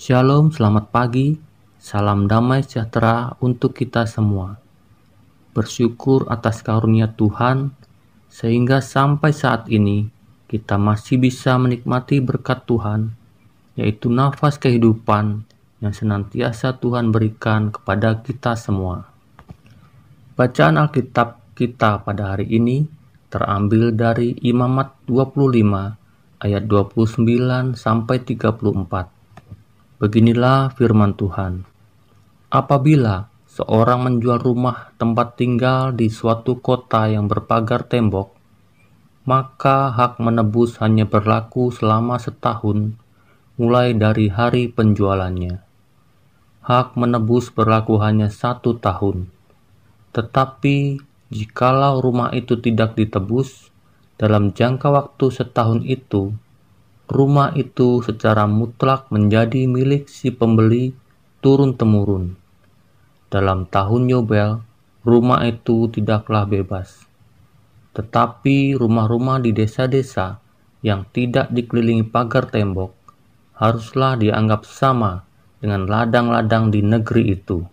Shalom, selamat pagi. Salam damai sejahtera untuk kita semua. Bersyukur atas karunia Tuhan, sehingga sampai saat ini kita masih bisa menikmati berkat Tuhan, yaitu nafas kehidupan yang senantiasa Tuhan berikan kepada kita semua. Bacaan Alkitab kita pada hari ini terambil dari Imamat 25 ayat 29 sampai 34. Beginilah firman Tuhan. Apabila seorang menjual rumah tempat tinggal di suatu kota yang berpagar tembok, maka hak menebus hanya berlaku selama setahun, mulai dari hari penjualannya. Hak menebus berlaku hanya satu tahun. Tetapi jikalau rumah itu tidak ditebus dalam jangka waktu setahun itu, rumah itu secara mutlak menjadi milik si pembeli turun-temurun. Dalam tahun Yobel, rumah itu tidaklah bebas. Tetapi rumah-rumah di desa-desa yang tidak dikelilingi pagar tembok haruslah dianggap sama dengan ladang-ladang di negeri itu.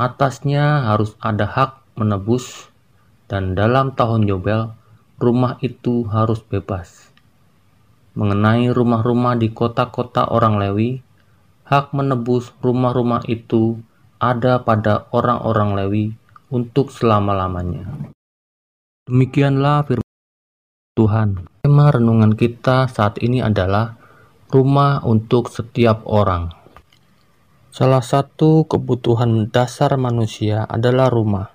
Atasnya harus ada hak menebus, dan dalam tahun Yobel, rumah itu harus bebas mengenai rumah-rumah di kota-kota orang Lewi, hak menebus rumah-rumah itu ada pada orang-orang Lewi untuk selama-lamanya. Demikianlah firman Tuhan. Tema renungan kita saat ini adalah rumah untuk setiap orang. Salah satu kebutuhan dasar manusia adalah rumah.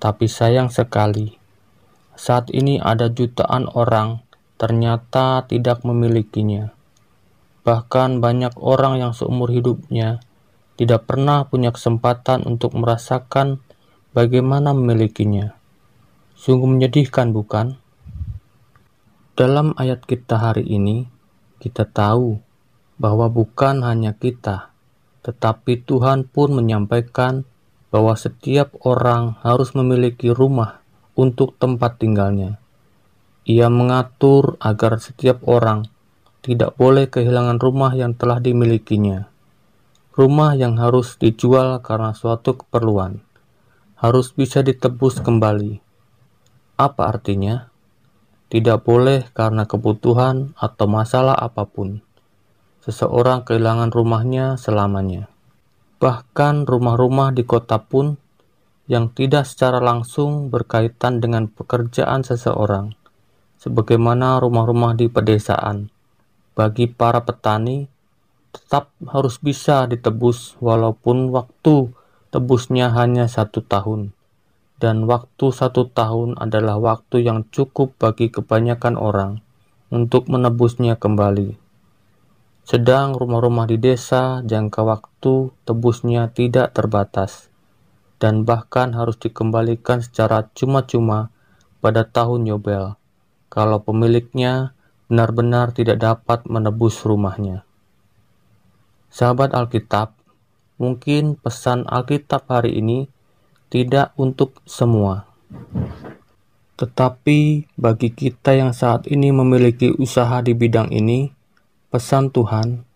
Tapi sayang sekali, saat ini ada jutaan orang ternyata tidak memilikinya. Bahkan banyak orang yang seumur hidupnya tidak pernah punya kesempatan untuk merasakan bagaimana memilikinya. Sungguh menyedihkan, bukan? Dalam ayat kita hari ini, kita tahu bahwa bukan hanya kita, tetapi Tuhan pun menyampaikan bahwa setiap orang harus memiliki rumah untuk tempat tinggalnya. Ia mengatur agar setiap orang tidak boleh kehilangan rumah yang telah dimilikinya. Rumah yang harus dijual karena suatu keperluan harus bisa ditebus kembali. Apa artinya? Tidak boleh karena kebutuhan atau masalah apa pun. Seseorang kehilangan rumahnya selamanya. Bahkan rumah-rumah di kota pun yang tidak secara langsung berkaitan dengan pekerjaan seseorang sebagaimana rumah-rumah di pedesaan. Bagi para petani, tetap harus bisa ditebus walaupun waktu tebusnya hanya satu tahun. Dan waktu satu tahun adalah waktu yang cukup bagi kebanyakan orang untuk menebusnya kembali. Sedang rumah-rumah di desa jangka waktu tebusnya tidak terbatas dan bahkan harus dikembalikan secara cuma-cuma pada tahun Yobel kalau pemiliknya benar-benar tidak dapat menebus rumahnya. Sahabat Alkitab, mungkin pesan Alkitab hari ini tidak untuk semua. Tetapi bagi kita yang saat ini memiliki usaha di bidang ini, pesan Tuhan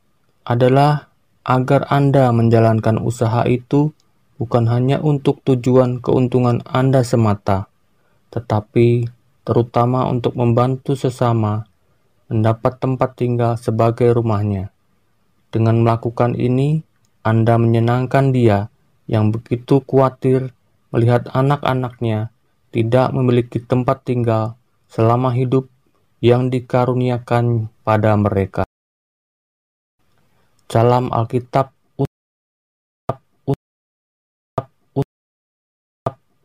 adalah agar Anda menjalankan usaha itu bukan hanya untuk tujuan keuntungan Anda semata, tetapi terutama untuk membantu sesama mendapat tempat tinggal sebagai rumahnya. Dengan melakukan ini, Anda menyenangkan dia yang begitu khawatir melihat anak-anaknya tidak memiliki tempat tinggal selama hidup yang dikaruniakan pada mereka. Dalam Alkitab